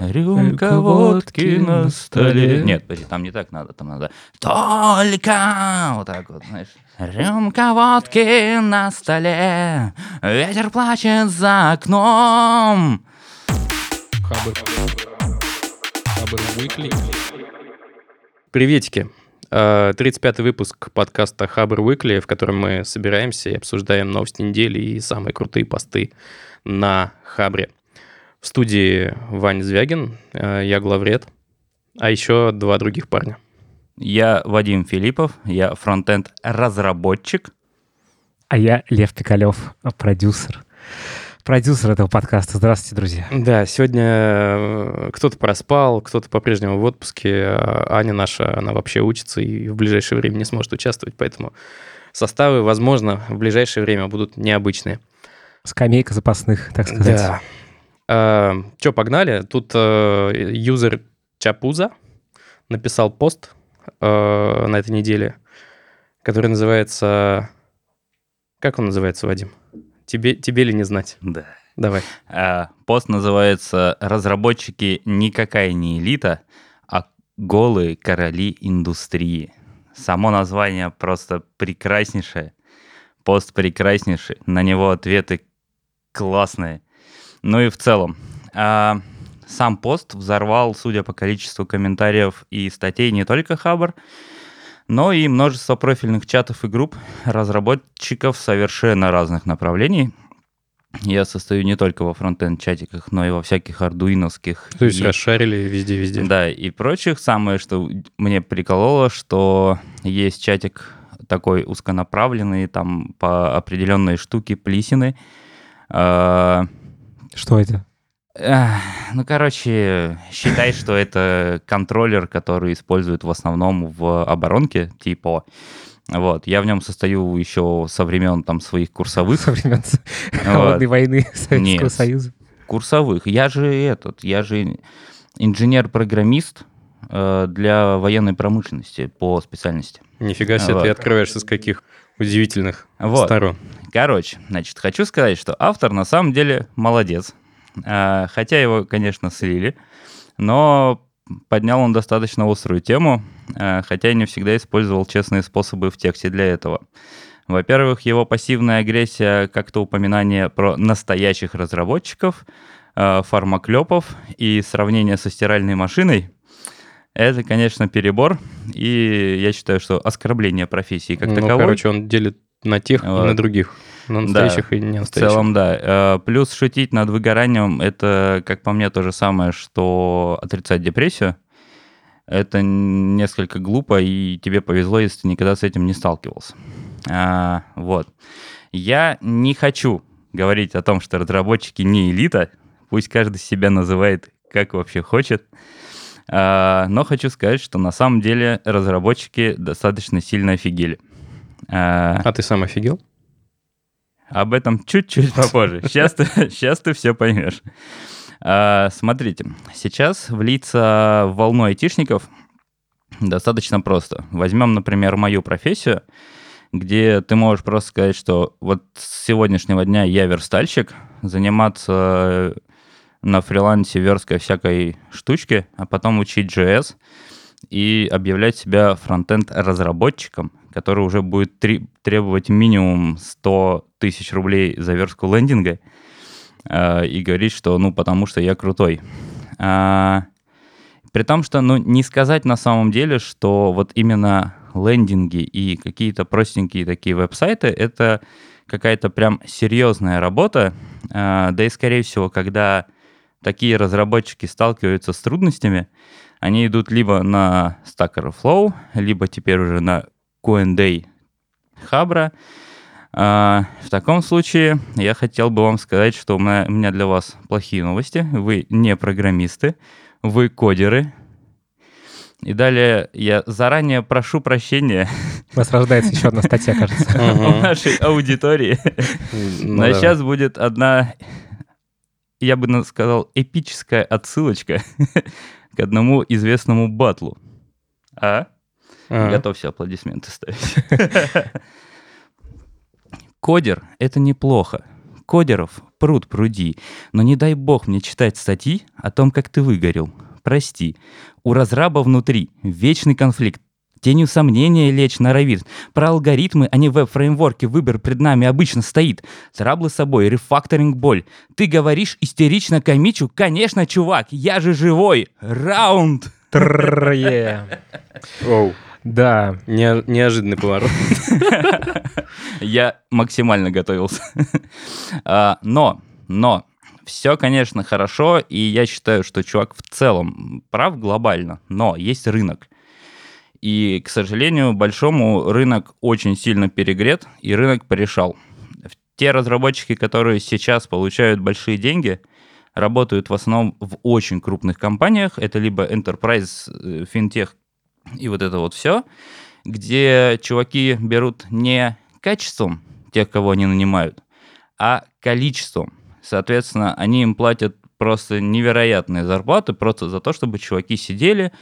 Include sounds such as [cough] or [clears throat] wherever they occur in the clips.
Рюмка водки на столе. Нет, подожди, там не так надо, там надо только вот так вот, знаешь. Рюмка водки на столе, ветер плачет за окном. Хабр. Хабр Weekly. Приветики. Э, 35-й выпуск подкаста Хабр Weekly, в котором мы собираемся и обсуждаем новости недели и самые крутые посты на Хабре. В студии Ваня Звягин, э, я главред, а еще два других парня. Я Вадим Филиппов, я фронтенд разработчик. А я Лев Пикалев, продюсер. Продюсер этого подкаста. Здравствуйте, друзья. Да, сегодня э, кто-то проспал, кто-то по-прежнему в отпуске. а Аня наша, она вообще учится и в ближайшее время не сможет участвовать, поэтому составы, возможно, в ближайшее время будут необычные. Скамейка запасных, так сказать. Да. Че, погнали? Тут э, юзер Чапуза написал пост э, на этой неделе, который называется... Как он называется, Вадим? Тебе, тебе ли не знать? Да. Давай. А, Пост называется «Разработчики никакая не элита, а голые короли индустрии». Само название просто прекраснейшее. Пост прекраснейший. На него ответы классные. Ну и в целом. а, Сам пост взорвал, судя по количеству комментариев и статей, не только Хабр, но и множество профильных чатов и групп разработчиков совершенно разных направлений. Я состою не только во фронтенд-чатиках, но и во всяких ардуиновских. То есть и- расшарили везде-везде. да, и прочих. Самое, что мне прикололо, что есть чатик такой узконаправленный, там по определенной штуке плисины. А, Что это? Ну, короче, считай, что это контроллер, который используют в основном в оборонке, типа. Вот, я в нем состою еще со времен там своих курсовых. Со времен Холодной войны Советского Нет. Союза. Курсовых. Я же этот, я же инженер-программист э, для военной промышленности по специальности. Нифига себе, Вот. ты открываешься с каких удивительных Вот. сторон. Короче, значит, хочу сказать, что автор на самом деле молодец. А, Хотя его, конечно, слили, но поднял он достаточно острую тему, а, хотя и не всегда использовал честные способы в тексте для этого. Во-первых, его пассивная агрессия, как-то упоминание про настоящих разработчиков, а, фармаклепов и сравнение со стиральной машиной, это, конечно, перебор, и я считаю, что оскорбление профессии как ну, таковой. короче, он делит на тех и Вот. на других. На настоящих и не В настоящих. целом, да. Э, Плюс шутить над выгоранием это, как по мне, то же самое, что отрицать депрессию. Это несколько глупо, и тебе повезло, если ты никогда с этим не сталкивался. А, вот. Я не хочу говорить о том, что разработчики не элита. Пусть каждый себя называет как вообще хочет. А, но хочу сказать, что на самом деле разработчики достаточно сильно офигели. А, А ты сам офигел? об этом чуть-чуть попозже. [laughs] Сейчас ты, сейчас ты все поймешь. А, смотрите, сейчас влиться в волну айтишников достаточно просто. Возьмем, например, мою профессию, где ты можешь просто сказать, что вот с сегодняшнего дня я верстальщик, заниматься на фрилансе версткой всякой штучки, а потом учить JS и объявлять себя фронтенд-разработчиком, который уже будет требовать минимум 100 тысяч рублей за верстку лендинга э, и говорить, что ну потому что я крутой. А, при том, что ну не сказать на самом деле, что вот именно лендинги и какие-то простенькие такие веб-сайты это какая-то прям серьезная работа, А, да и скорее всего, когда такие разработчики сталкиваются с трудностями, они идут либо на Stack Overflow, либо теперь уже на Q&A Хабра. А, в таком случае я хотел бы вам сказать, что у меня, для вас плохие новости. Вы не программисты, вы кодеры. И далее я заранее прошу прощения У вас рождается еще одна статья, кажется. [laughs] у Мгм. нашей аудитории. Ну, Но сейчас будет одна, я бы сказал, эпическая отсылочка [laughs] к одному известному батлу. А? а Готовься аплодисменты ставить. [laughs] Кодер — это неплохо. Кодеров пруд пруди. Но не дай бог мне читать статьи о том, как ты выгорел. Прости. У разраба внутри вечный конфликт тенью сомнения лечь норовит. Про алгоритмы, а не веб-фреймворки выбор пред нами обычно стоит. Траблы с собой, рефакторинг боль. Ты говоришь истерично комичу? Конечно, чувак, я же живой. Раунд! Оу. Да. Не, неожиданный поворот. [laughs] Я максимально готовился. [laughs] А, но, но, все, конечно, хорошо, и я считаю, что чувак в целом прав глобально, но есть рынок. И, к сожалению, большому рынок очень сильно перегрет, и рынок порешал. Те разработчики, которые сейчас получают большие деньги, работают в основном в очень крупных компаниях. Это либо enterprise, э, финтех и вот это вот все, где чуваки берут не качеством тех, кого они нанимают, а количеством. Соответственно, они им платят просто невероятные зарплаты просто за то, чтобы чуваки сидели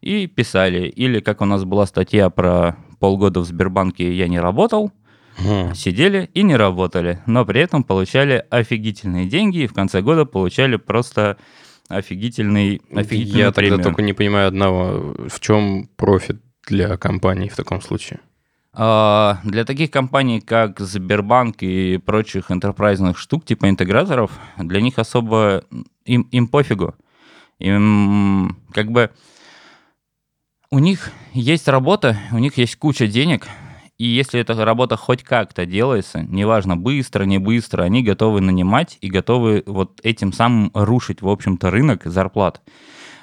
и писали. Или, как у нас была статья про полгода в Сбербанке я не работал, Мгм. сидели и не работали, но при этом получали офигительные деньги и в конце года получали просто офигительный, офигительную Я тогда премию. только не понимаю одного. В чем профит для компании в таком случае? А, Для таких компаний, как Сбербанк и прочих энтерпрайзных штук, типа интеграторов, для них особо им, им пофигу. Им как бы у них есть работа, у них есть куча денег, и если эта работа хоть как-то делается, неважно, быстро, не быстро, они готовы нанимать и готовы вот этим самым рушить, в общем-то, рынок зарплат.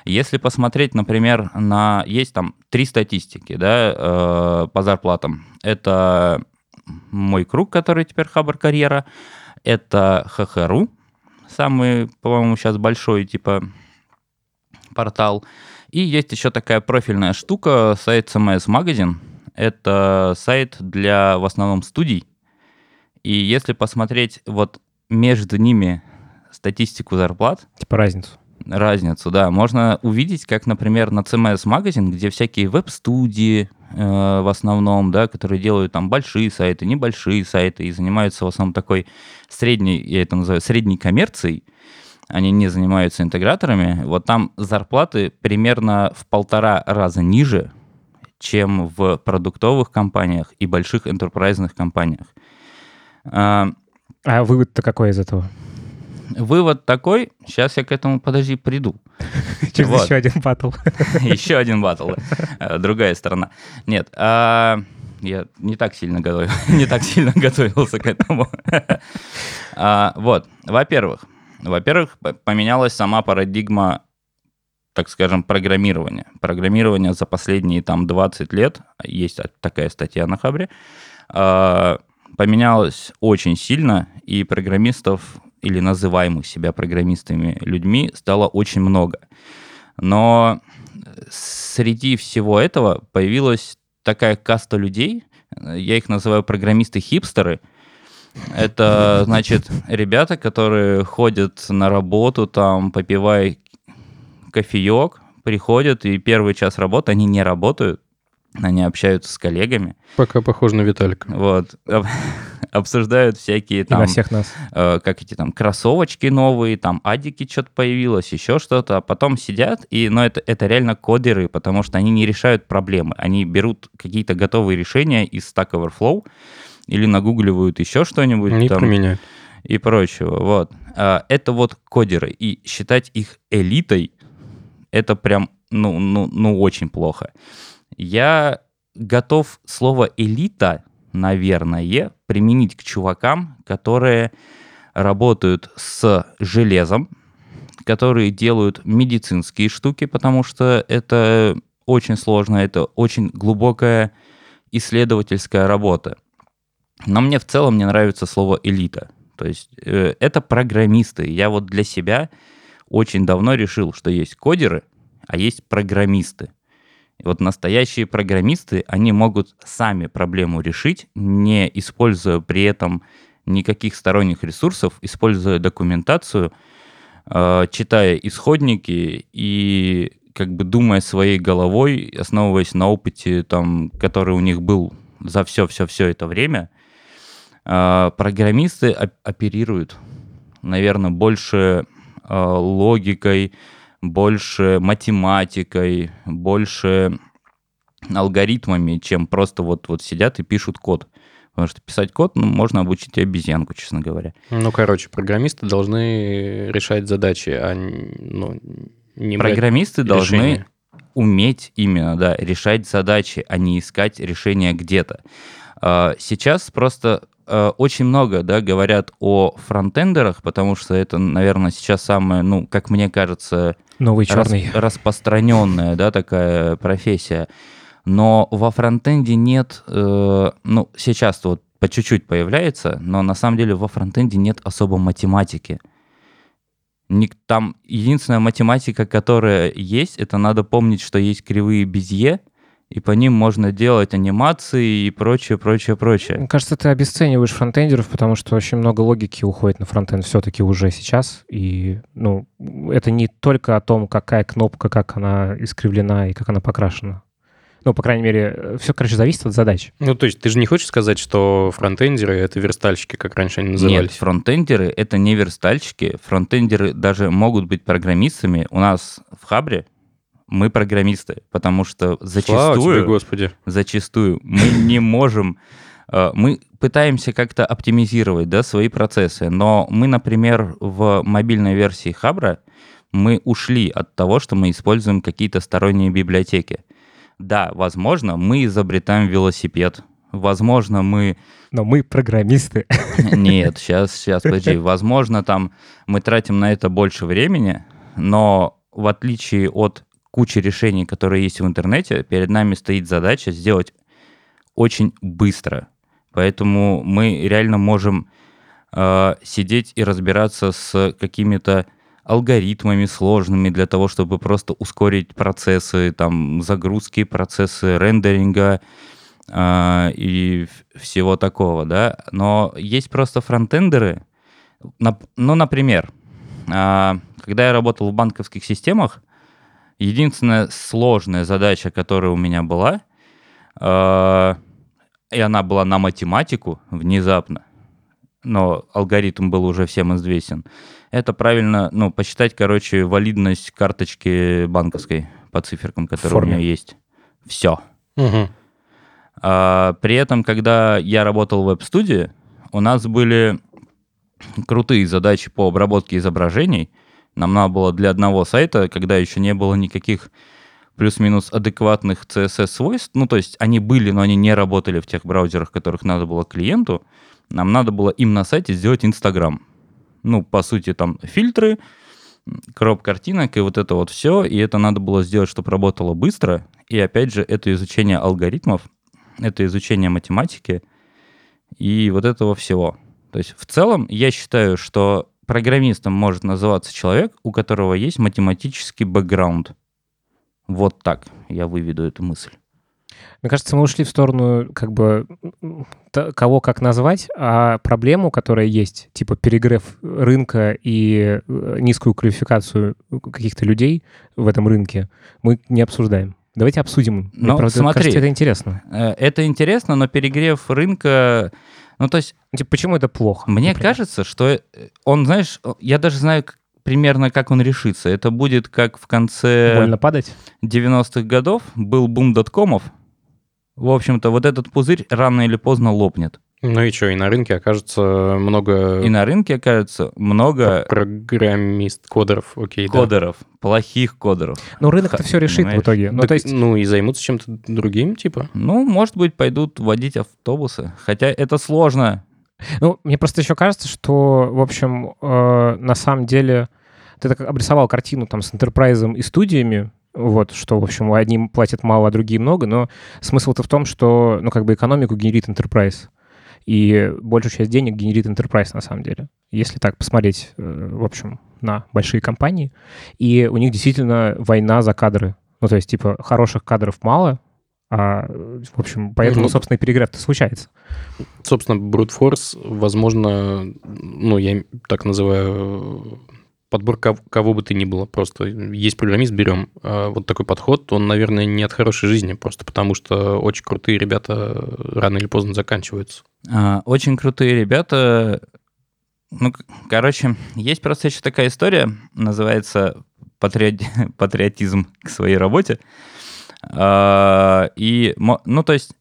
Если посмотреть, например, на... Есть там три статистики, да, э, по зарплатам. Это мой круг, который теперь Хабр Карьера. Это ХХРУ, самый, по-моему, сейчас большой, типа, портал. И есть еще такая профильная штука, сайт CMS Magazine. Это сайт для, в основном, студий. И если посмотреть вот между ними статистику зарплат, Типа разницу. разницу, да. Можно увидеть, как, например, на CMS Magazine, где всякие веб-студии э, в основном, да, которые делают там большие сайты, небольшие сайты и занимаются в основном такой средней, я это называю, средней коммерцией, они не занимаются интеграторами, вот там зарплаты примерно в полтора раза ниже, чем в продуктовых компаниях и больших энтерпрайзных компаниях. А, А вывод-то какой из этого? Вывод такой, сейчас я к этому, подожди, приду. [laughs] Через Вот. еще один батл. [laughs] Еще один батл. Э, Другая сторона. Нет, а, я не так сильно готовил, [laughs] не так сильно готовился к этому. А, Вот, во-первых, во-первых, поменялась сама парадигма, так скажем, программирования. Программирование за последние там 20 лет, есть такая статья на Хабре, а, поменялось очень сильно, и программистов или называемых себя программистами людьми стало очень много. Но среди всего этого появилась такая каста людей, я их называю программисты-хипстеры. Это, значит, ребята, которые ходят на работу, там, попивая кофеек, приходят, и первый час работы они не работают, они общаются с коллегами, Пока похож на Виталика. вот, об- обсуждают всякие И там на всех нас. э, как эти там кроссовочки новые, там адики что-то появилось, еще что-то, а потом сидят, и, ну, это, это реально кодеры, потому что они не решают проблемы, они берут какие-то готовые решения из Stack Overflow или нагугливают еще что-нибудь Не там, применяют. и прочего, вот. А, Это вот кодеры, и считать их элитой, это прям, ну, ну, ну, очень плохо. Я готов слово «элита», наверное, применить к чувакам, которые работают с железом, которые делают медицинские штуки, потому что это очень сложно, это очень глубокая исследовательская работа. Но мне в целом не нравится слово «элита». То есть э, это программисты. Я вот для себя очень давно решил, что есть кодеры, а есть программисты. И вот настоящие программисты, они могут сами проблему решить, не используя при этом никаких сторонних ресурсов, используя документацию, э, читая исходники и как бы думая своей головой, основываясь на опыте, там, который у них был за все-все-все это время, программисты оп- оперируют наверное, больше э, логикой, больше математикой, больше алгоритмами, чем просто вот, вот сидят и пишут код. Потому что писать код ну, можно обучить и обезьянку, честно говоря. Ну, короче, программисты должны решать задачи, а ну, не Программисты должны решения. уметь именно, да, решать задачи, а не искать решения где-то. А, Сейчас просто очень много, да, говорят о фронтендерах, потому что это, наверное, сейчас самое, ну, как мне кажется, Новый рас- черный. распространенная, да, такая профессия. Но во фронтенде нет, э, ну, сейчас вот по чуть-чуть появляется, но на самом деле во фронтенде нет особо математики. Там единственная математика, которая есть, это надо помнить, что есть кривые безе, и по ним можно делать анимации и прочее, прочее, прочее. Мне кажется, ты обесцениваешь фронтендеров, потому что очень много логики уходит на фронтенд все-таки уже сейчас. И, ну, это не только о том, какая кнопка, как она искривлена и как она покрашена. Ну, по крайней мере, все, короче, зависит от задач. Ну, то есть ты же не хочешь сказать, что фронтендеры — это верстальщики, как раньше они Нет, назывались? фронтендеры — это не верстальщики. Фронтендеры даже могут быть программистами. У нас в Хабре мы программисты, потому что Слава тебе, зачастую, Господи. зачастую мы не можем... э, Мы пытаемся как-то оптимизировать да, свои процессы, но мы, например, в мобильной версии Хабра мы ушли от того, что мы используем какие-то сторонние библиотеки. Да, возможно, мы изобретаем велосипед. Возможно, мы Но мы программисты. [laughs] нет, сейчас, сейчас, подожди. Возможно, там мы тратим на это больше времени, но в отличие от кучи решений, которые есть в интернете, перед нами стоит задача сделать очень быстро. Поэтому мы реально можем э, сидеть и разбираться с какими-то алгоритмами сложными для того, чтобы просто ускорить процессы, там, загрузки, процессы рендеринга, а, и всего такого, да. Но есть просто фронтендеры. Ну, например, а, когда я работал в банковских системах, единственная сложная задача, которая у меня была, а, и она была на математику внезапно, но алгоритм был уже всем известен, это правильно, ну, посчитать, короче, валидность карточки банковской по циферкам, которые у форме. меня есть. Все. Мгм. А, при этом, когда я работал в веб-студии, у нас были крутые задачи по обработке изображений. Нам надо было для одного сайта, когда еще не было никаких плюс-минус адекватных CSS-свойств, ну, то есть они были, но они не работали в тех браузерах, которых надо было клиенту, нам надо было им на сайте сделать Инстаграм. Ну, по сути, там фильтры, кроп картинок и вот это вот все, и это надо было сделать, чтобы работало быстро. И опять же, это изучение алгоритмов, это изучение математики и вот этого всего. То есть в целом я считаю, что программистом может называться человек, у которого есть математический бэкграунд. Вот так я выведу эту мысль. Мне кажется, мы ушли в сторону, как бы, кого как назвать, а проблему, которая есть, типа перегрев рынка и э, низкую квалификацию каких-то людей в этом рынке, мы не обсуждаем. Давайте обсудим. Мне, Ну, правда, смотри. кажется, это интересно. Э, Это интересно, но перегрев рынка... Ну, то есть Типа, почему это плохо? Мне например? кажется, что э, он, знаешь, я даже знаю примерно, как он решится. Это будет как в конце Больно падать? 90-х годов был бум доткомов. В общем-то, вот этот пузырь рано или поздно лопнет. Ну и что, и на рынке окажется много И на рынке окажется много программист, кодеров, окей, да. кодеров, плохих кодеров. Ну, рынок-то Ха- все решит в понимаешь? итоге. Ну, Так, то есть, ну и займутся чем-то другим, типа. Ну, может быть, пойдут водить автобусы. Хотя это сложно. Ну, мне просто еще кажется, что, в общем, э, на самом деле ты так обрисовал картину там с интерпрайзом и студиями, вот, что, в общем, одним платят мало, а другие много, но смысл-то в том, что, ну, как бы экономику генерит enterprise, и большую часть денег генерит enterprise, на самом деле, если так посмотреть, э, в общем, на большие компании, и у них действительно война за кадры, ну, то есть, типа, хороших кадров мало, а, в общем, поэтому, Ну, собственно, и перегрев-то случается. Собственно, brute force, возможно, ну, я так называю, подбор кого, кого бы ты ни было. Просто есть программист, берем. А вот такой подход, он, наверное, не от хорошей жизни, просто потому что очень крутые ребята рано или поздно заканчиваются. А, Очень крутые ребята, Ну, короче, есть просто еще такая история, называется патриоти- [laughs] патриотизм к своей работе. А, И, ну, то есть,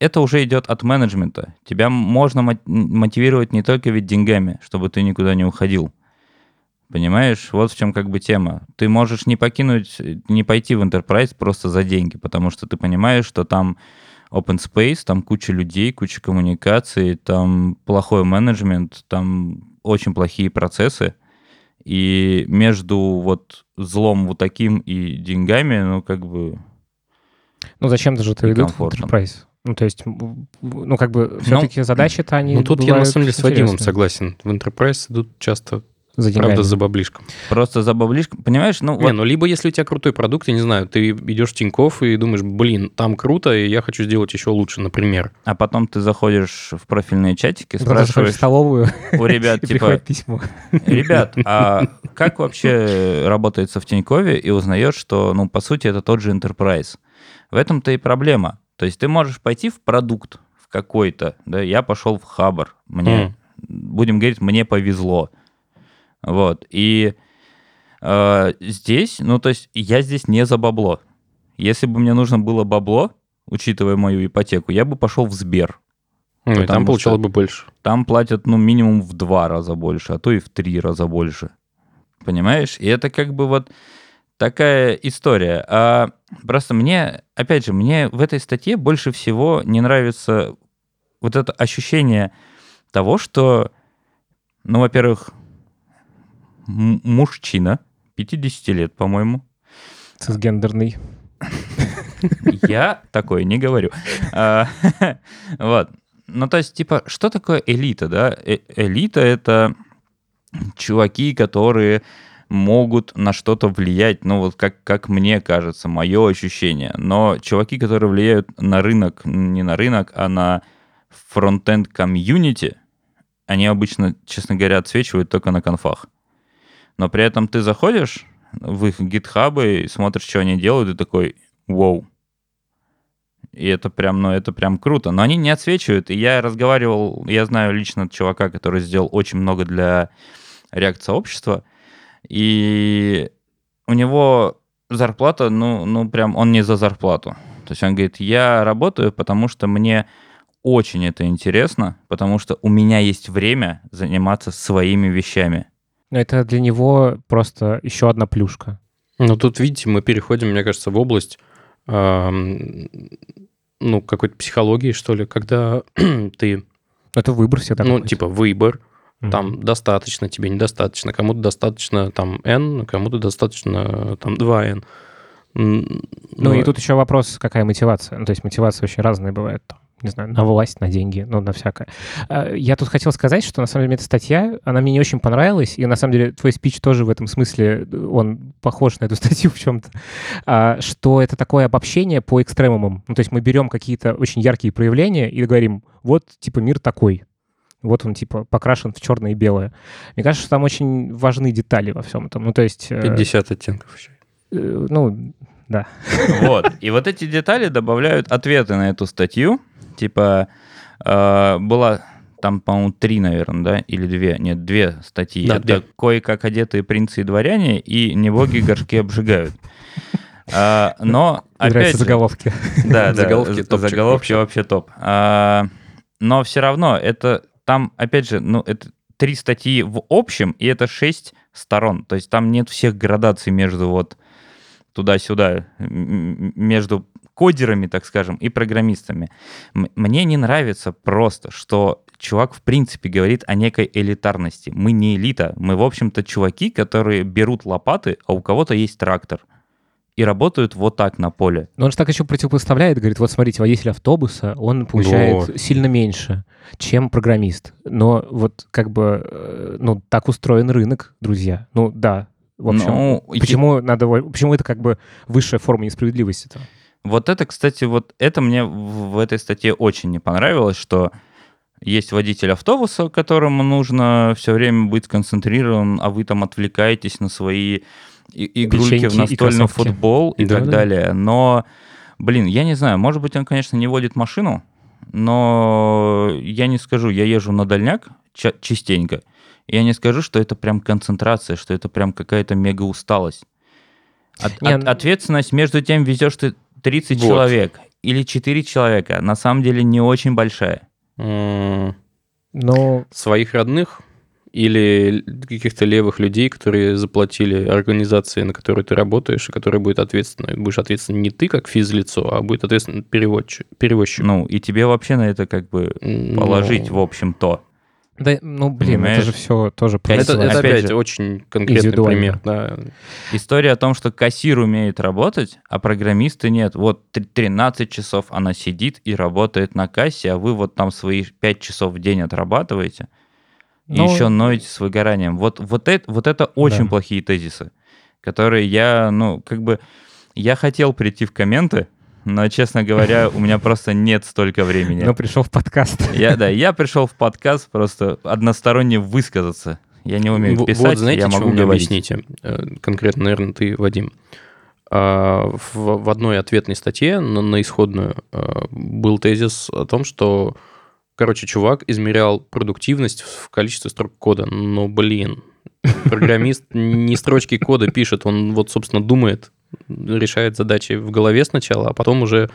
это уже идет от менеджмента. Тебя можно мо- мотивировать не только ведь деньгами, чтобы ты никуда не уходил. Понимаешь? Вот в чем как бы тема. Ты можешь не покинуть, не пойти в Enterprise просто за деньги, потому что ты понимаешь, что там open space, там куча людей, куча коммуникаций, там плохой менеджмент, там очень плохие процессы. И между вот злом вот таким и деньгами, ну, как бы... Ну, зачем же ты идут в. Enterprise? Ну, то есть, ну, как бы, все-таки задачи-то они Ну, тут я на самом деле с Вадимом интересные. согласен. В Enterprise идут часто, За деньгами. правда, за баблишком. Просто за баблишком, понимаешь? Ну, Не, вот ну либо если у тебя крутой продукт, я не знаю, ты идешь в Тинькофф и думаешь, блин, там круто, и я хочу сделать еще лучше, например. А потом ты заходишь в профильные чатики, в спрашиваешь столовую, у ребят, [laughs] и типа, письмо. ребят, [laughs] а как вообще работается в Тинькове, и узнаешь, что, ну, по сути, это тот же Enterprise. В этом-то и проблема. То есть ты можешь пойти в продукт в какой-то, да, я пошел в Хабар, мне, будем говорить, мне повезло. Вот, и э, здесь, ну, то есть я здесь не за бабло. Если бы мне нужно было бабло, учитывая мою ипотеку, я бы пошел в Сбер. Ну, и там получалось бы больше. Там платят, ну, минимум в два раза больше, а то и в три раза больше. Понимаешь? И это как бы вот такая история. А просто мне, опять же, мне в этой статье больше всего не нравится вот это ощущение того, что, ну, во-первых, мужчина, 50 лет, по-моему, Цисгендерный. Я такое не говорю. А, [laughs] Вот. Ну, то есть, типа, что такое элита, да? Э- Элита — это чуваки, которые могут на что-то влиять, ну, вот как, как мне кажется, мое ощущение. Но чуваки, которые влияют на рынок, не на рынок, а на фронтенд комьюнити, они обычно, честно говоря, отсвечивают только на конфах. Но при этом ты заходишь в их гитхабы и смотришь, что они делают, и такой, вау. И это прям, ну, это прям круто. Но они не отсвечивают. И я разговаривал, я знаю лично чувака, который сделал очень много для React-сообщества. И у него зарплата, ну, ну, прям он не за зарплату. То есть он говорит, я работаю, потому что мне очень это интересно, потому что у меня есть время заниматься своими вещами. Но это для него просто еще одна плюшка. Ну, тут, видите, мы переходим, мне кажется, в область ну, какой-то психологии, что ли, когда [clears throat] ты, Это выбор всегда ну, типа, выбор, Мгм. там достаточно, тебе недостаточно, кому-то достаточно там n, кому-то достаточно там 2n. М, Ну, и тут еще вопрос, какая мотивация. Ну, то есть мотивация очень разная бывает. Там, не знаю, на власть, на деньги, ну, на всякое. А, Я тут хотел сказать, что, на самом деле, эта статья, она мне не очень понравилась, и, на самом деле, твой спич тоже в этом смысле, он похож на эту [laughs] статью в чем-то, А, что это такое обобщение по экстремумам. Ну, то есть мы берем какие-то очень яркие проявления и говорим, вот, типа, мир такой. Вот он, типа, покрашен в черное и белое. Мне кажется, что там очень важны детали во всем этом. Ну, то есть... э, 50 оттенков еще. э, Ну, да. Вот. И вот эти детали добавляют ответы на эту статью. Типа, э, была там, по-моему, три, наверное, да, или две, нет, две статьи. Да, Это кое-как одетые принцы и дворяне и не боги горшки обжигают. А, но, опять заголовки. да, [laughs] да, Заголовки топчик заголовки вообще. топ. А, но все равно это там, опять же, ну, это три статьи в общем, и это шесть сторон. То есть там нет всех градаций между вот туда-сюда, между кодерами, так скажем, и программистами. М- Мне не нравится просто, что чувак в принципе говорит о некой элитарности. Мы не элита, мы, в общем-то, чуваки, которые берут лопаты, а у кого-то есть трактор. И работают вот так на поле. Но он же так еще противопоставляет, говорит, вот смотрите, водитель автобуса, он получает Вот. сильно меньше, чем программист. Но вот как бы, э, ну, так устроен рынок, друзья. Ну, да. В общем, Ну, почему надо, во- почему это как бы высшая форма несправедливости-то? Вот это, кстати, вот это мне в этой статье очень не понравилось, что есть водитель автобуса, которому нужно все время быть сконцентрирован, а вы там отвлекаетесь на свои и- игрульки Печеньки в и настольный кроссовки. футбол и Да, так да. далее. Но, блин, я не знаю, может быть, он, конечно, не водит машину, но я не скажу, я езжу на дальняк ча- частенько, Я не скажу, что это прям концентрация, что это прям какая-то мега усталость. От- Не, от- ну- ответственность между тем, везешь ты 30 Вот. человек или 4 человека, на самом деле не очень большая. М, Ну, Своих родных или каких-то левых людей, которые заплатили организации, на которой ты работаешь, и которая будет ответственна. Будешь ответственен не ты как физлицо, а будет ответственен переводчик. перевозчик. Ну, и тебе вообще на это как бы Ну, положить, в общем-то. Да, ну, блин, Понимаешь? это же все тоже Это- Это, это опять опять же, очень конкретный пример. Да. История о том, что кассир умеет работать, а программисты нет. Вот т- 13 часов она сидит и работает на кассе, а вы вот там свои 5 часов в день отрабатываете. И Ну, еще ноете с выгоранием. Вот, вот, это, вот это очень Да. плохие тезисы, которые я, ну, как бы, я хотел прийти в комменты, но, честно говоря, у меня просто нет столько времени. Но пришел в подкаст. Я, да, я пришел в подкаст просто односторонне высказаться. Я не умею писать, вот знаете, я что могу мне говорить. объясните? Э, Конкретно, наверное, ты, Вадим. А, В, в одной ответной статье на, на исходную э, был тезис о том, что, короче, чувак измерял продуктивность в количестве строк кода. Но, блин, программист [laughs] не строчки кода пишет, он вот, собственно, думает, решает задачи в голове сначала, а потом уже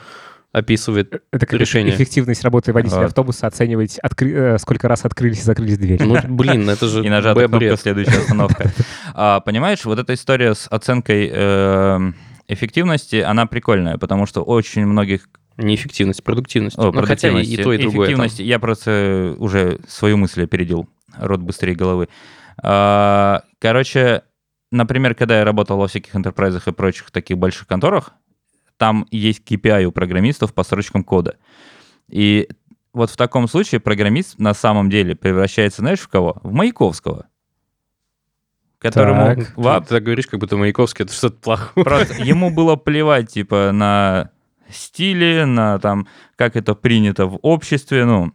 описывает. Это как решение. эффективность работы водителя А. автобуса оценивать, откры- э, сколько раз открылись и закрылись двери. Ну, блин, это же [laughs] И нажата кнопка. «Следующая остановка». [laughs] А, Понимаешь, вот эта история с оценкой эм, эффективности, она прикольная, потому что очень многих... Неэффективность, продуктивность. О, Ну, хотя и, и то, и другое. там. эффективности, я просто уже свою мысль опередил, рот быстрее головы. А, Короче, например, когда я работал во всяких enterprise и прочих таких больших конторах, там есть KPI у программистов по строчкам кода. И вот в таком случае программист на самом деле превращается, знаешь, в кого? В Маяковского. Которому Так. во- Ты так говоришь, как будто Маяковский это что-то плохое. Просто ему было плевать, типа, на стили, на там, как это принято в обществе, ну,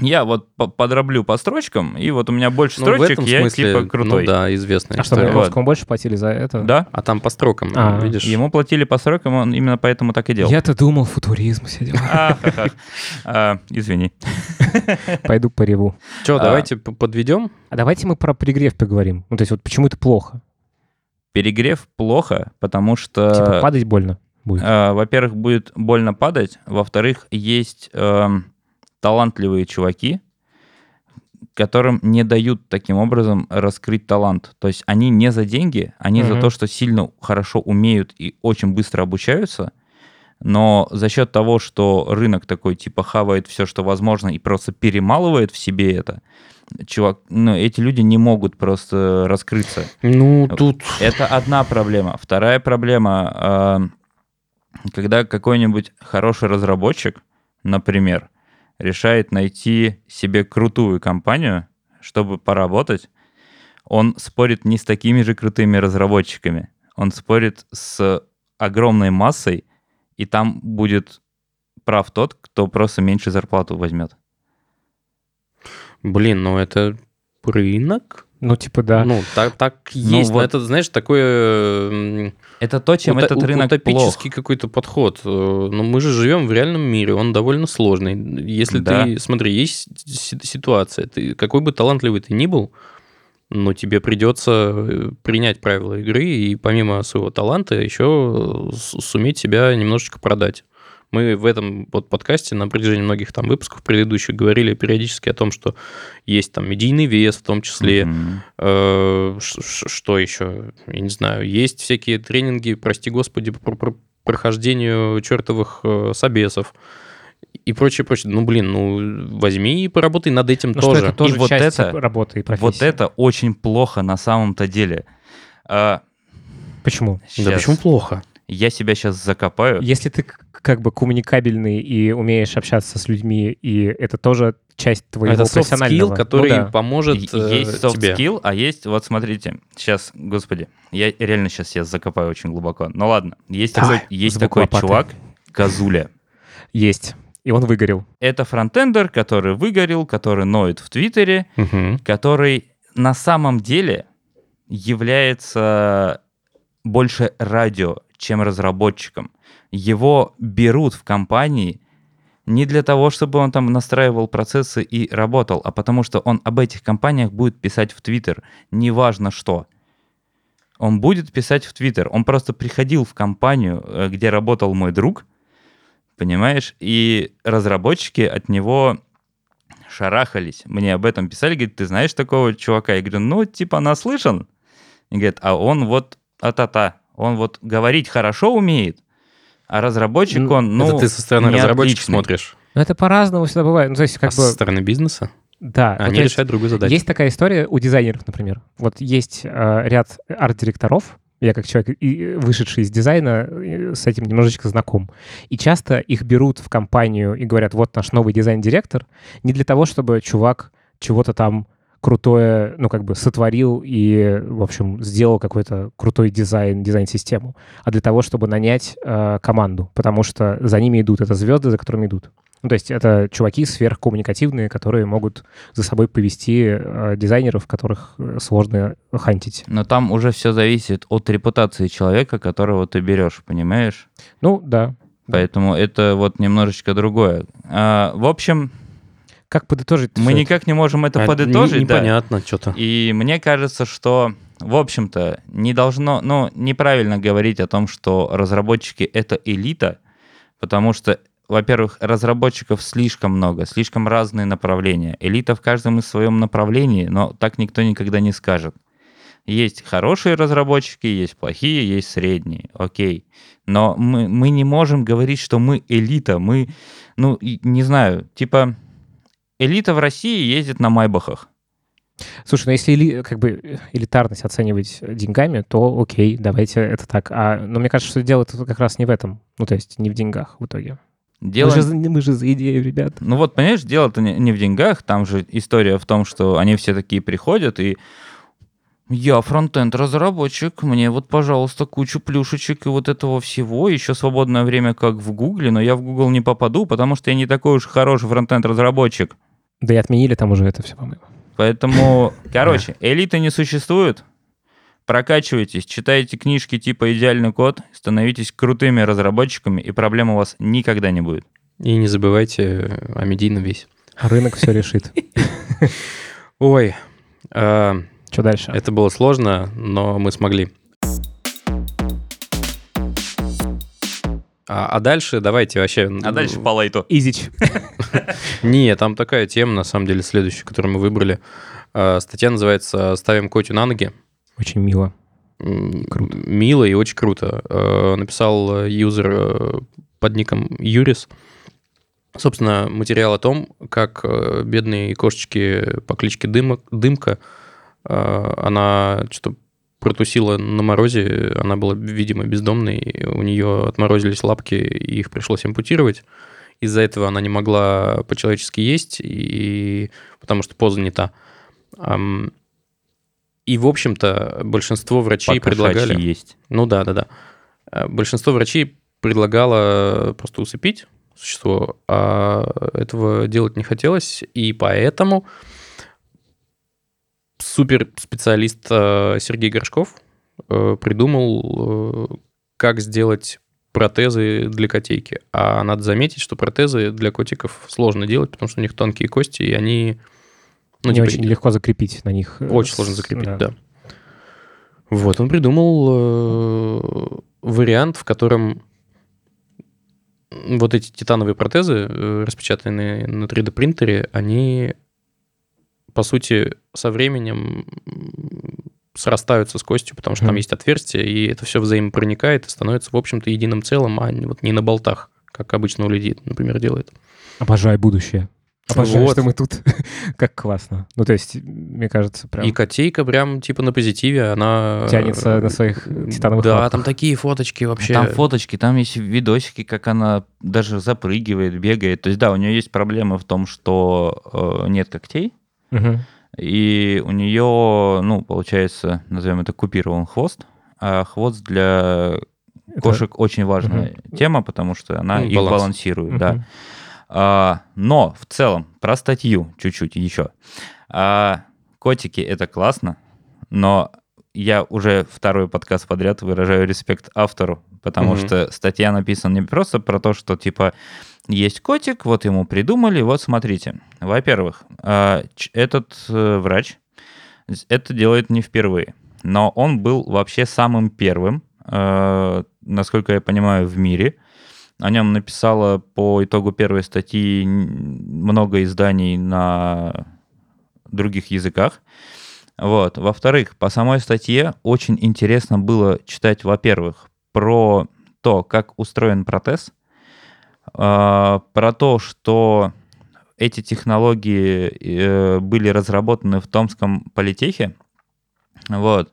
я вот по- подроблю по строчкам, и вот у меня больше Ну, в строчек, этом я смысле, типа крутой. Ну да, известная А что. Маяковскому больше платили за это? Да? А там по строкам, А, видишь? Ему платили по срокам, он именно поэтому так и делал. Я-то думал, футуризм. [laughs] Ахахах. А, Извини. [laughs] Пойду пореву. Что, А. давайте подведем. А давайте мы про перегрев поговорим. Ну, то есть вот почему это плохо? Перегрев плохо, потому что... Типа падать больно будет. Э, Во-первых, будет больно падать. Во-вторых, есть эм, талантливые чуваки, которым не дают таким образом раскрыть талант. То есть они не за деньги, они за Мгм. то, что сильно хорошо умеют и очень быстро обучаются, но за счет того, что рынок такой типа хавает все, что возможно, и просто перемалывает в себе это, чувак, ну, эти люди не могут просто раскрыться. Ну, тут... Это одна проблема. Вторая проблема, э, когда какой-нибудь хороший разработчик, например, решает найти себе крутую компанию, чтобы поработать, он спорит не с такими же крутыми разработчиками. Он спорит с огромной массой, и там будет прав тот, кто просто меньше зарплату возьмет. Блин, ну это рынок? Ну, типа, да. Ну, так, так Ну, есть. но вот. это, знаешь, такое... Это то, чем уто- этот рынок утопический плох. какой-то подход. Э, Но мы же живем в реальном мире, он довольно сложный. Если Да. ты, смотри, есть си- ситуация, ты какой бы талантливый ты ни был, но тебе придется э, принять правила игры и помимо своего таланта еще э, суметь себя немножечко продать. Мы в этом вот подкасте на протяжении многих там выпусков предыдущих говорили периодически о том, что есть там медийный вес в том числе, Мгм. Э, Что еще? Я не знаю. Есть всякие тренинги, прости господи, по про- прохождению чертовых э, собесов и прочее, прочее. Ну, блин, ну, возьми и поработай над этим Ну, что тоже. это тоже И вот часть это- работы и профессии. Вот это очень плохо на самом-то деле. А, Почему? Да щас- почему плохо? Я себя сейчас закопаю. Если ты как бы коммуникабельный и умеешь общаться с людьми, и это тоже часть твоего Это soft профессионального... skill, который Ну да. поможет И- э, есть soft тебе. skill, а есть, вот смотрите, сейчас, господи, я реально сейчас себя закопаю очень глубоко. Ну ладно, есть Давай, такой, есть такой лопаты. чувак, Казуля. Есть. И он выгорел. Это фронтендер, который выгорел, который ноет в Твиттере, Мгм. который на самом деле является больше радио, чем разработчиком. Его берут в компании Не для того, чтобы он там настраивал процессы и работал, а потому что он об этих компаниях будет писать в Твиттер. Неважно что. Он будет писать в Твиттер. Он просто приходил в компанию, э, где работал мой друг, понимаешь, и разработчики от него шарахались. Мне об этом писали, говорит, ты знаешь такого чувака? Я говорю, ну, типа, наслышан. И говорит, а он вот а-та-та, он вот говорить хорошо умеет, а разработчик Ну, он, ну, это ты со стороны разработчика отличный. смотришь. Ну, это по-разному всегда бывает. Ну, то есть, как а бы... со стороны бизнеса Да. они есть решают другую задачу. Есть такая история у дизайнеров, например. Вот есть э, ряд арт-директоров, я как человек, и- вышедший из дизайна, с этим немножечко знаком. И часто их берут в компанию и говорят, вот наш новый дизайн-директор, не для того, чтобы чувак чего-то там крутое, ну, как бы сотворил и, в общем, сделал какой-то крутой дизайн, дизайн-систему, а для того, чтобы нанять э, команду, потому что за ними идут, это звезды, за которыми идут. Ну, то есть это чуваки сверхкоммуникативные, которые могут за собой повести э, дизайнеров, которых э, сложно хантить. Но там уже все зависит от репутации человека, которого ты берешь, понимаешь? Ну, да. Поэтому это вот немножечко другое. А, в общем, Как подытожить? мы всё это? никак не можем это А, подытожить. не- да. Непонятно что-то. И мне кажется, что, в общем-то, не должно, ну, неправильно говорить о том, что разработчики — это элита, потому что, во-первых, разработчиков слишком много, слишком разные направления. Элита в каждом из своем направлении, но так никто никогда не скажет. Есть хорошие разработчики, есть плохие, есть средние, окей. Но мы, мы не можем говорить, что мы элита, мы, ну, не знаю, типа, элита в России ездит на майбахах. Слушай, ну если как бы элитарность оценивать деньгами, то окей, давайте это так. А, но мне кажется, что дело тут как раз не в этом. Ну, то есть не в деньгах в итоге. Дело... Мы, же, за- мы же за идею, ребят. Ну вот, понимаешь, дело-то не, не в деньгах, там же история в том, что они все такие приходят и я фронтенд разработчик, мне вот, пожалуйста, кучу плюшечек и вот этого всего, еще свободное время как в Гугле, но я в Google не попаду, потому что я не такой уж хороший фронтенд разработчик. Да и отменили там уже это все, по-моему. Поэтому, [laughs] короче, элиты не существует. Прокачивайтесь, читайте книжки типа «Идеальный код», становитесь крутыми разработчиками, и проблем у вас никогда не будет. И не забывайте о медийном весе. Рынок все решит. [laughs] Ой, а, Что дальше? это было сложно, но мы смогли. А, а дальше давайте вообще... А дальше по лайту. Изич. [laughs] Не, там такая тема, на самом деле, следующая, которую мы выбрали. А, Статья называется «Ставим Котю на ноги». Очень мило. Круто. Мило и очень круто. Э, Написал э, юзер э, под ником Юрис. Собственно, материал о том, как э, бедные кошечки по кличке Дымок- Дымка, э, она что-то протусила на морозе, она была, видимо, бездомной, у нее отморозились лапки, и их пришлось ампутировать. Из-за этого она не могла по-человечески есть, и... потому что поза не та. И, в общем-то, большинство врачей По-кошачьи предлагали... есть. Ну да, да, да. Э, Большинство врачей предлагало просто усыпить существо, а этого делать не хотелось, и поэтому суперспециалист э, Сергей Горшков э, придумал, э, как сделать протезы для котейки. А надо заметить, что протезы для котиков сложно делать, потому что у них тонкие кости, и они... Ну, не типа, очень легко закрепить на них. очень сложно закрепить, да. Вот, он придумал вариант, в котором вот эти титановые протезы, распечатанные на 3D принтере, они, по сути, со временем срастаются с костью, потому что там Мгм. есть отверстие, и это все взаимопроникает и становится, в общем-то, единым целым, а не- вот не на болтах, как обычно у людей, например, делает. Обожаю будущее. Обожаю, Вот. что мы тут. [laughs] как классно. Ну, то есть, мне кажется, прям... И котейка прям типа на позитиве, она... Тянется на своих титановых Да, лапках. там такие фоточки вообще. Там фоточки, там есть видосики, как она даже запрыгивает, бегает. То есть, да, у нее есть проблемы в том, что э, нет когтей, Мгм. и у нее, ну, получается, назовем это купирован хвост, а хвост для Это- кошек очень важная тема, потому что она Ну, их баланс. балансирует, да. Мгм. А, но в целом, про статью чуть-чуть еще. А, котики это классно, но я уже второй подкаст подряд выражаю респект автору, потому Мгм. что статья написана не просто про то, что типа есть котик, вот ему придумали, вот смотрите. Во-первых, а, этот э, врач это делает не впервые, но он был вообще самым первым, э, насколько я понимаю, в мире. О нем написало по итогу первой статьи много изданий на других языках. Вот. Во-вторых, по самой статье очень интересно было читать, во-первых, про то, как устроен протез, а, про то, что эти технологии э, были разработаны в Томском политехе, вот.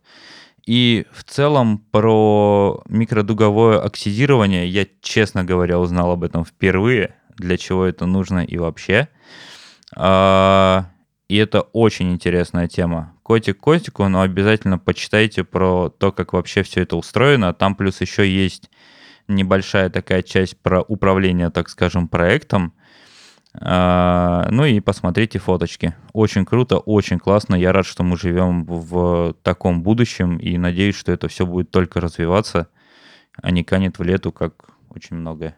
И в целом про микродуговое оксидирование я, честно говоря, узнал об этом впервые, для чего это нужно и вообще. А, И это очень интересная тема. Котик котику, но обязательно почитайте про то, как вообще все это устроено. Там плюс еще есть небольшая такая часть про управление, так скажем, проектом. А, Ну и посмотрите фоточки. Очень круто, очень классно. Я рад, что мы живем в таком будущем и надеюсь, что это все будет только развиваться, а не канет в лету, как очень многое.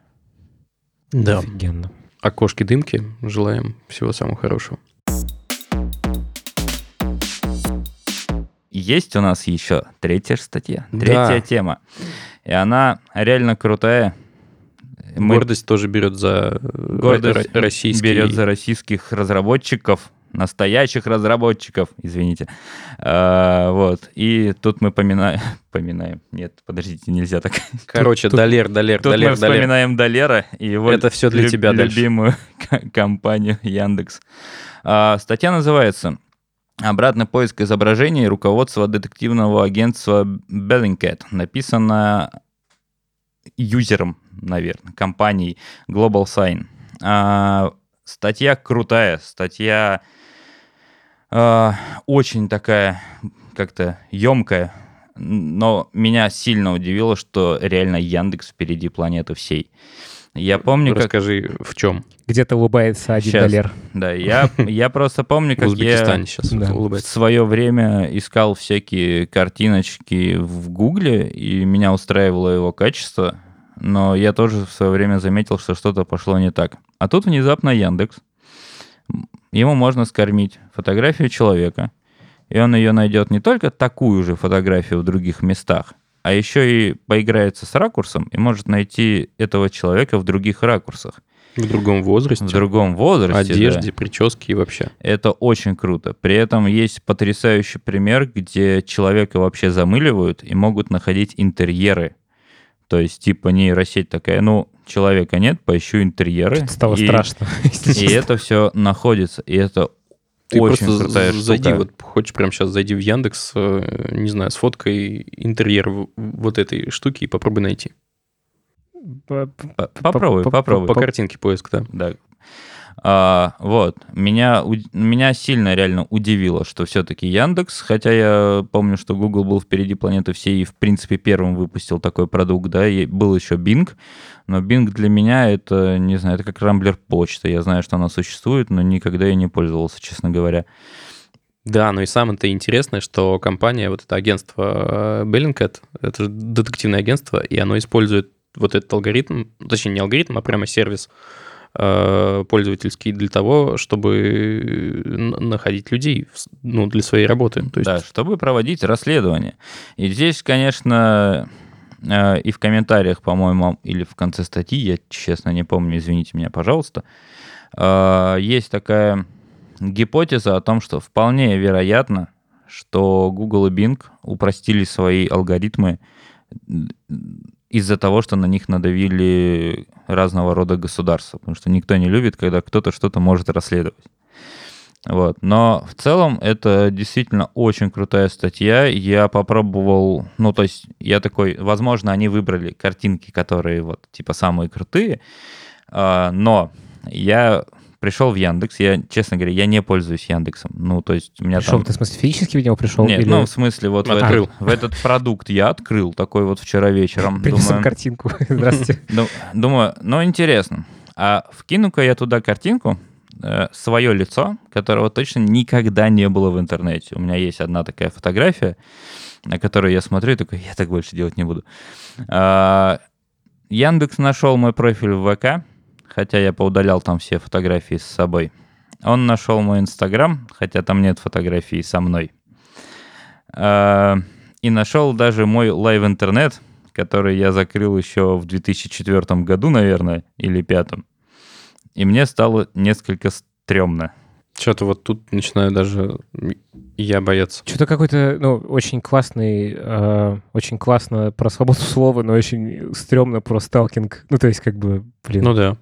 Да. Офигенно. Окошки-дымки. Желаем всего самого хорошего. Есть у нас еще третья статья, Да. третья тема. И она реально крутая. Мы- Гордость тоже берет за э, гордость ро- российский... берет за российских разработчиков, настоящих разработчиков, извините. А, вот. И тут мы поминаем... [laughs] Поминаем. Нет, подождите, нельзя так. Короче, Тут- Далер, Далер, Тут Далер, мы Далер. вспоминаем Долера и его Это всё для люб- тебя дальше. любимую [laughs] к- компанию Яндекс. А, статья называется «Обратный поиск изображений руководства детективного агентства Bellingcat». Написано юзером, наверное, компанией Global Sign. А, статья крутая, статья а, очень такая как-то емкая, но меня сильно удивило, что реально Яндекс впереди планеты всей. Я помню, как... Расскажи, в чем? Где-то улыбается один Щас. доллар. Да, я, [laughs] я просто помню, как я сейчас Да. в свое время искал всякие картиночки в Гугле, и меня устраивало его качество, но я тоже в свое время заметил, что что-то пошло не так. А тут внезапно Яндекс. Ему можно скормить фотографию человека, и он ее найдет не только такую же фотографию в других местах, а еще и поиграется с ракурсом и может найти этого человека в других ракурсах, В другом возрасте, в другом возрасте. да. одежде, прическе и вообще. Это очень круто. При этом есть потрясающий пример, где человека вообще замыливают и могут находить интерьеры. То есть, типа, нейросеть такая, ну, человека нет, поищу интерьеры. Что-то Стало и, страшно. [laughs] И это все находится. И это Ты очень просто крутая зайди, штука. вот хочешь прямо сейчас зайди в Яндекс, э, не знаю, с фоткой интерьер вот этой штуки и попробуй найти. Попробуй, по- попробуй. По картинке поиск, да. Да. А, вот. Меня, уд- меня сильно реально удивило, что все-таки Яндекс, хотя я помню, что Google был впереди планеты всей и, в принципе, первым выпустил такой продукт, да, и был еще Bing, но Bing для меня это, не знаю, это как Рамблер почта. Я знаю, что она существует, но никогда я не пользовался, честно говоря. Да, но и самое-то интересное, что компания, вот это агентство э, Bellingcat, это же детективное агентство, и оно использует вот этот алгоритм, точнее не алгоритм, а прямо сервис пользовательский для того, чтобы н- находить людей ну, для своей работы. То есть Да, чтобы проводить расследование. И здесь, конечно, э, и в комментариях, по-моему, или в конце статьи, я честно не помню, извините меня, пожалуйста, э, есть такая гипотеза о том, что вполне вероятно, что Google и Bing упростили свои алгоритмы из-за того, что на них надавили разного рода государства, потому что никто не любит, когда кто-то что-то может расследовать. Вот. Но в целом это действительно очень крутая статья. Я попробовал, ну то есть я такой, возможно, они выбрали картинки, которые вот типа самые крутые, а, но я пришел в Яндекс, я, честно говоря, я не пользуюсь Яндексом. Ну, то есть у меня Пришел, там... ты, в смысле, физически в него пришел? Нет, или ну, в смысле, вот в Открыл. этот, в этот продукт я открыл, такой вот вчера вечером. принес им Думаю, картинку? [laughs] Здравствуйте. [laughs] думаю, ну, интересно. А вкину-ка я туда картинку, э, свое лицо, которого точно никогда не было в интернете. У меня есть одна такая фотография. на которые я смотрю и такой, я так больше делать не буду. А, Яндекс нашел мой профиль в ВК, хотя я поудалял там все фотографии с собой. Он нашел мой Инстаграм, хотя там нет фотографий со мной. А, И нашел даже мой LiveInternet, который я закрыл еще в 2004 году, наверное, или пятом. И мне стало несколько стрёмно. Что-то вот тут начинаю даже я бояться. Что-то какой-то, ну, очень классный, э, очень классно про свободу слова, но очень стрёмно про сталкинг. Ну, то есть, как бы, блин, Ну да.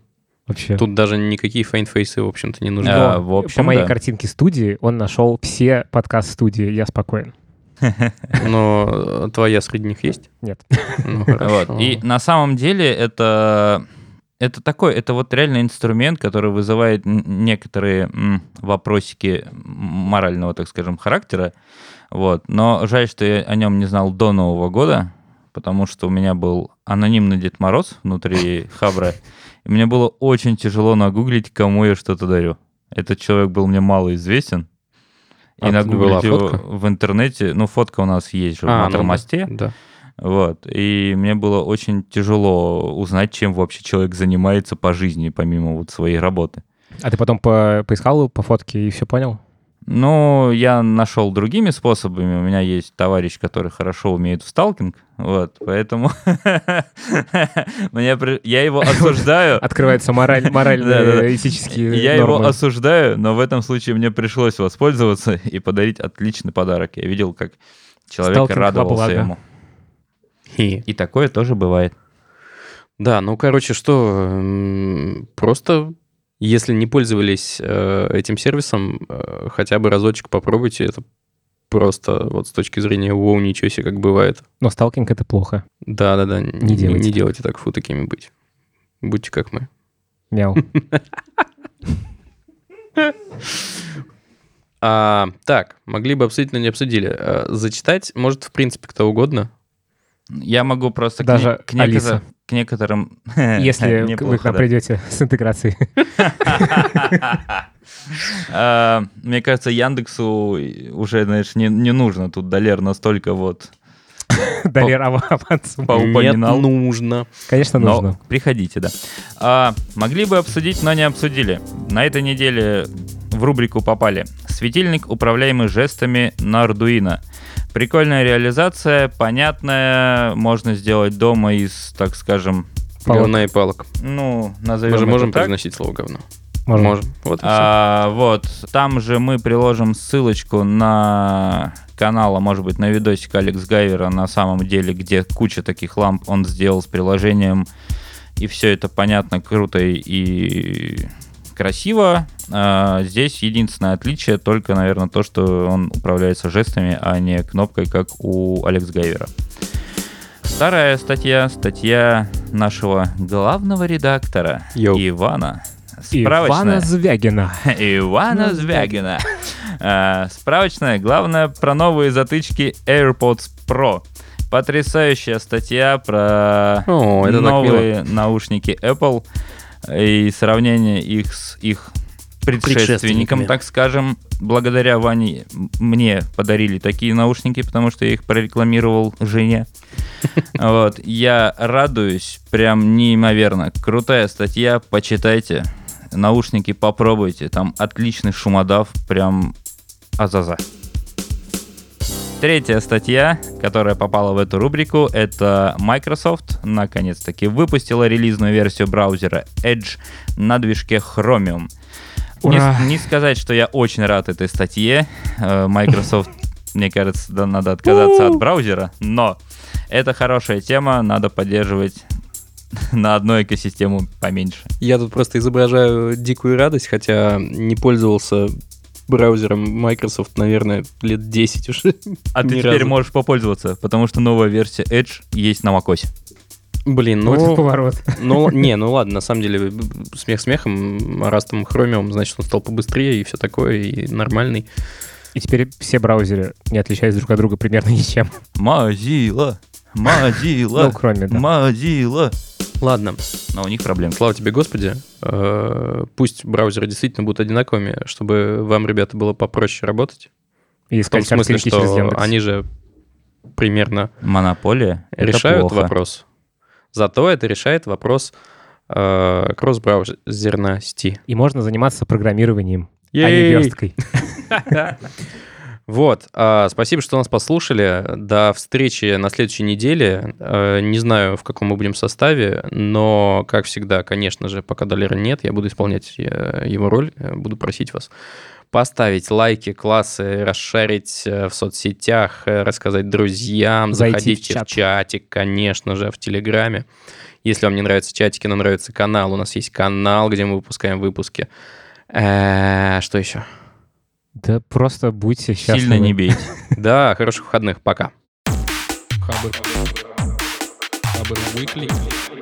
Вообще. Тут даже никакие FindFace ы, в общем-то, не нужны. А, в общем, по моей да. картинке студии он нашел все подкаст-студии, я спокоен. [laughs] Но твоя среди них есть? Нет. Ну. [laughs] Вот. И на самом деле это, это такой, это вот реально инструмент, который вызывает некоторые м, вопросики морального, так скажем, характера. Вот. Но жаль, что я о нем не знал до Нового года, потому что у меня был анонимный Дед Мороз внутри [laughs] Хабра, и мне было очень тяжело нагуглить, кому я что-то дарю. Этот человек был мне мало известен. И А была нагуглить его фотка? в интернете, ну, фотка у нас есть же А, на ну да. Да. Вот. И мне было очень тяжело узнать, чем вообще человек занимается по жизни, помимо вот своей работы. А ты потом по- поискал по фотке и все понял? Ну, я нашел другими способами. У меня есть товарищ, который хорошо умеет в сталкинг. Вот, поэтому [laughs] я его [laughs] осуждаю. Открываются мораль, [laughs] моральные, этические Я его осуждаю, но в этом случае мне пришлось воспользоваться и подарить отличный подарок. Я видел, как человек радовался ему. И- такое тоже бывает. Да, ну, короче, что, просто если не пользовались э, этим сервисом, э, хотя бы разочек попробуйте, это просто вот с точки зрения «Воу, ничего себе, как бывает». Но сталкинг — это плохо. Да-да-да, Не делайте. Не делайте так, фу, такими быть. Будьте как мы. Мяу. [laughs] А, так, могли бы обсудить, но не обсудили. А, зачитать может, в принципе, кто угодно. Я могу просто к Даже не- к, Алиса. Некоторым... [laughs] Если вы к нам придете с интеграцией. [laughs] А, Мне кажется, Яндексу уже, знаешь, не, не нужно тут доляр настолько вот [laughs] авансом. поупоминал. Нет, нужно. Конечно, Но нужно. приходите, да. А, могли бы обсудить, но не обсудили. На этой неделе в рубрику попали светильник, управляемый жестами на Arduino. Прикольная реализация, понятная, можно сделать дома из, так скажем, Палок. Говна и палок. ну, назовем Мы же можем так. произносить слово говно. Можно. Можем. Вот. А, вот, там же мы приложим ссылочку на канал, а может быть на видосик Алекс Гайвера на самом деле, где куча таких ламп он сделал с приложением, и все это понятно, круто и красиво. А, здесь единственное отличие только, наверное, то, что он управляется жестами, а не кнопкой, как у Алекс Гайвера. Вторая статья, статья нашего главного редактора Йоу. Ивана. Ивана. Звягина. [laughs] Ивана Звягина. А, Справочная, главное, про новые затычки AirPods Pro. Потрясающая статья про О, новые наушники Apple и сравнение их с их предшественником, так скажем. Благодаря Ване мне подарили такие наушники, потому что я их прорекламировал жене. [laughs] Вот, я радуюсь прям неимоверно. Крутая статья, почитайте. Наушники попробуйте, там отличный шумодав, прям азаза. Третья статья, которая попала в эту рубрику, это Microsoft наконец-таки выпустила релизную версию браузера Edge на движке Chromium. Не, Ура! с- не сказать, что я очень рад этой статье. Э, Microsoft, [laughs] мне кажется, да, надо отказаться от браузера, но это хорошая тема, надо поддерживать [laughs] на одну экосистему поменьше. Я тут просто изображаю дикую радость, хотя не пользовался браузером Microsoft, наверное, лет 10 уже. [laughs] А ты теперь разу. можешь попользоваться, потому что новая версия Edge есть на macOS. Блин, Вот ну, поворот. ну, не, ну ладно, на самом деле, смех смехом, раз там Chromium, значит, он стал побыстрее и все такое, и нормальный. И теперь все браузеры не отличаются друг от друга примерно [laughs] ничем. Mozilla, Mozilla, Ну, кроме, да. Mozilla. Ладно, Но у них проблемы. слава тебе, Господи, э, пусть браузеры действительно будут одинаковыми, чтобы вам, ребята, было попроще работать. И В том смысле, что они же примерно Монополия. решают плохо. вопрос. Зато это решает вопрос э, кросс-браузерности. И можно заниматься программированием, а не версткой. [laughs] Вот, а, спасибо, что нас послушали. До встречи на следующей неделе. Э, Не знаю, в каком мы будем составе, но, как всегда, конечно же, пока доллара нет, я буду исполнять э, его роль, э, буду просить вас поставить лайки, классы, расшарить э, в соцсетях, э, рассказать друзьям, Зайти в заходите в, чат. чатик, конечно же, в Телеграме. Если вам не нравятся чатики, но нравится канал, у нас есть канал, где мы выпускаем выпуски. Э, Что еще? Да просто будьте счастливы. Сильно не бейте. Да, хороших выходных, пока. Хабр. Хабр Weekly.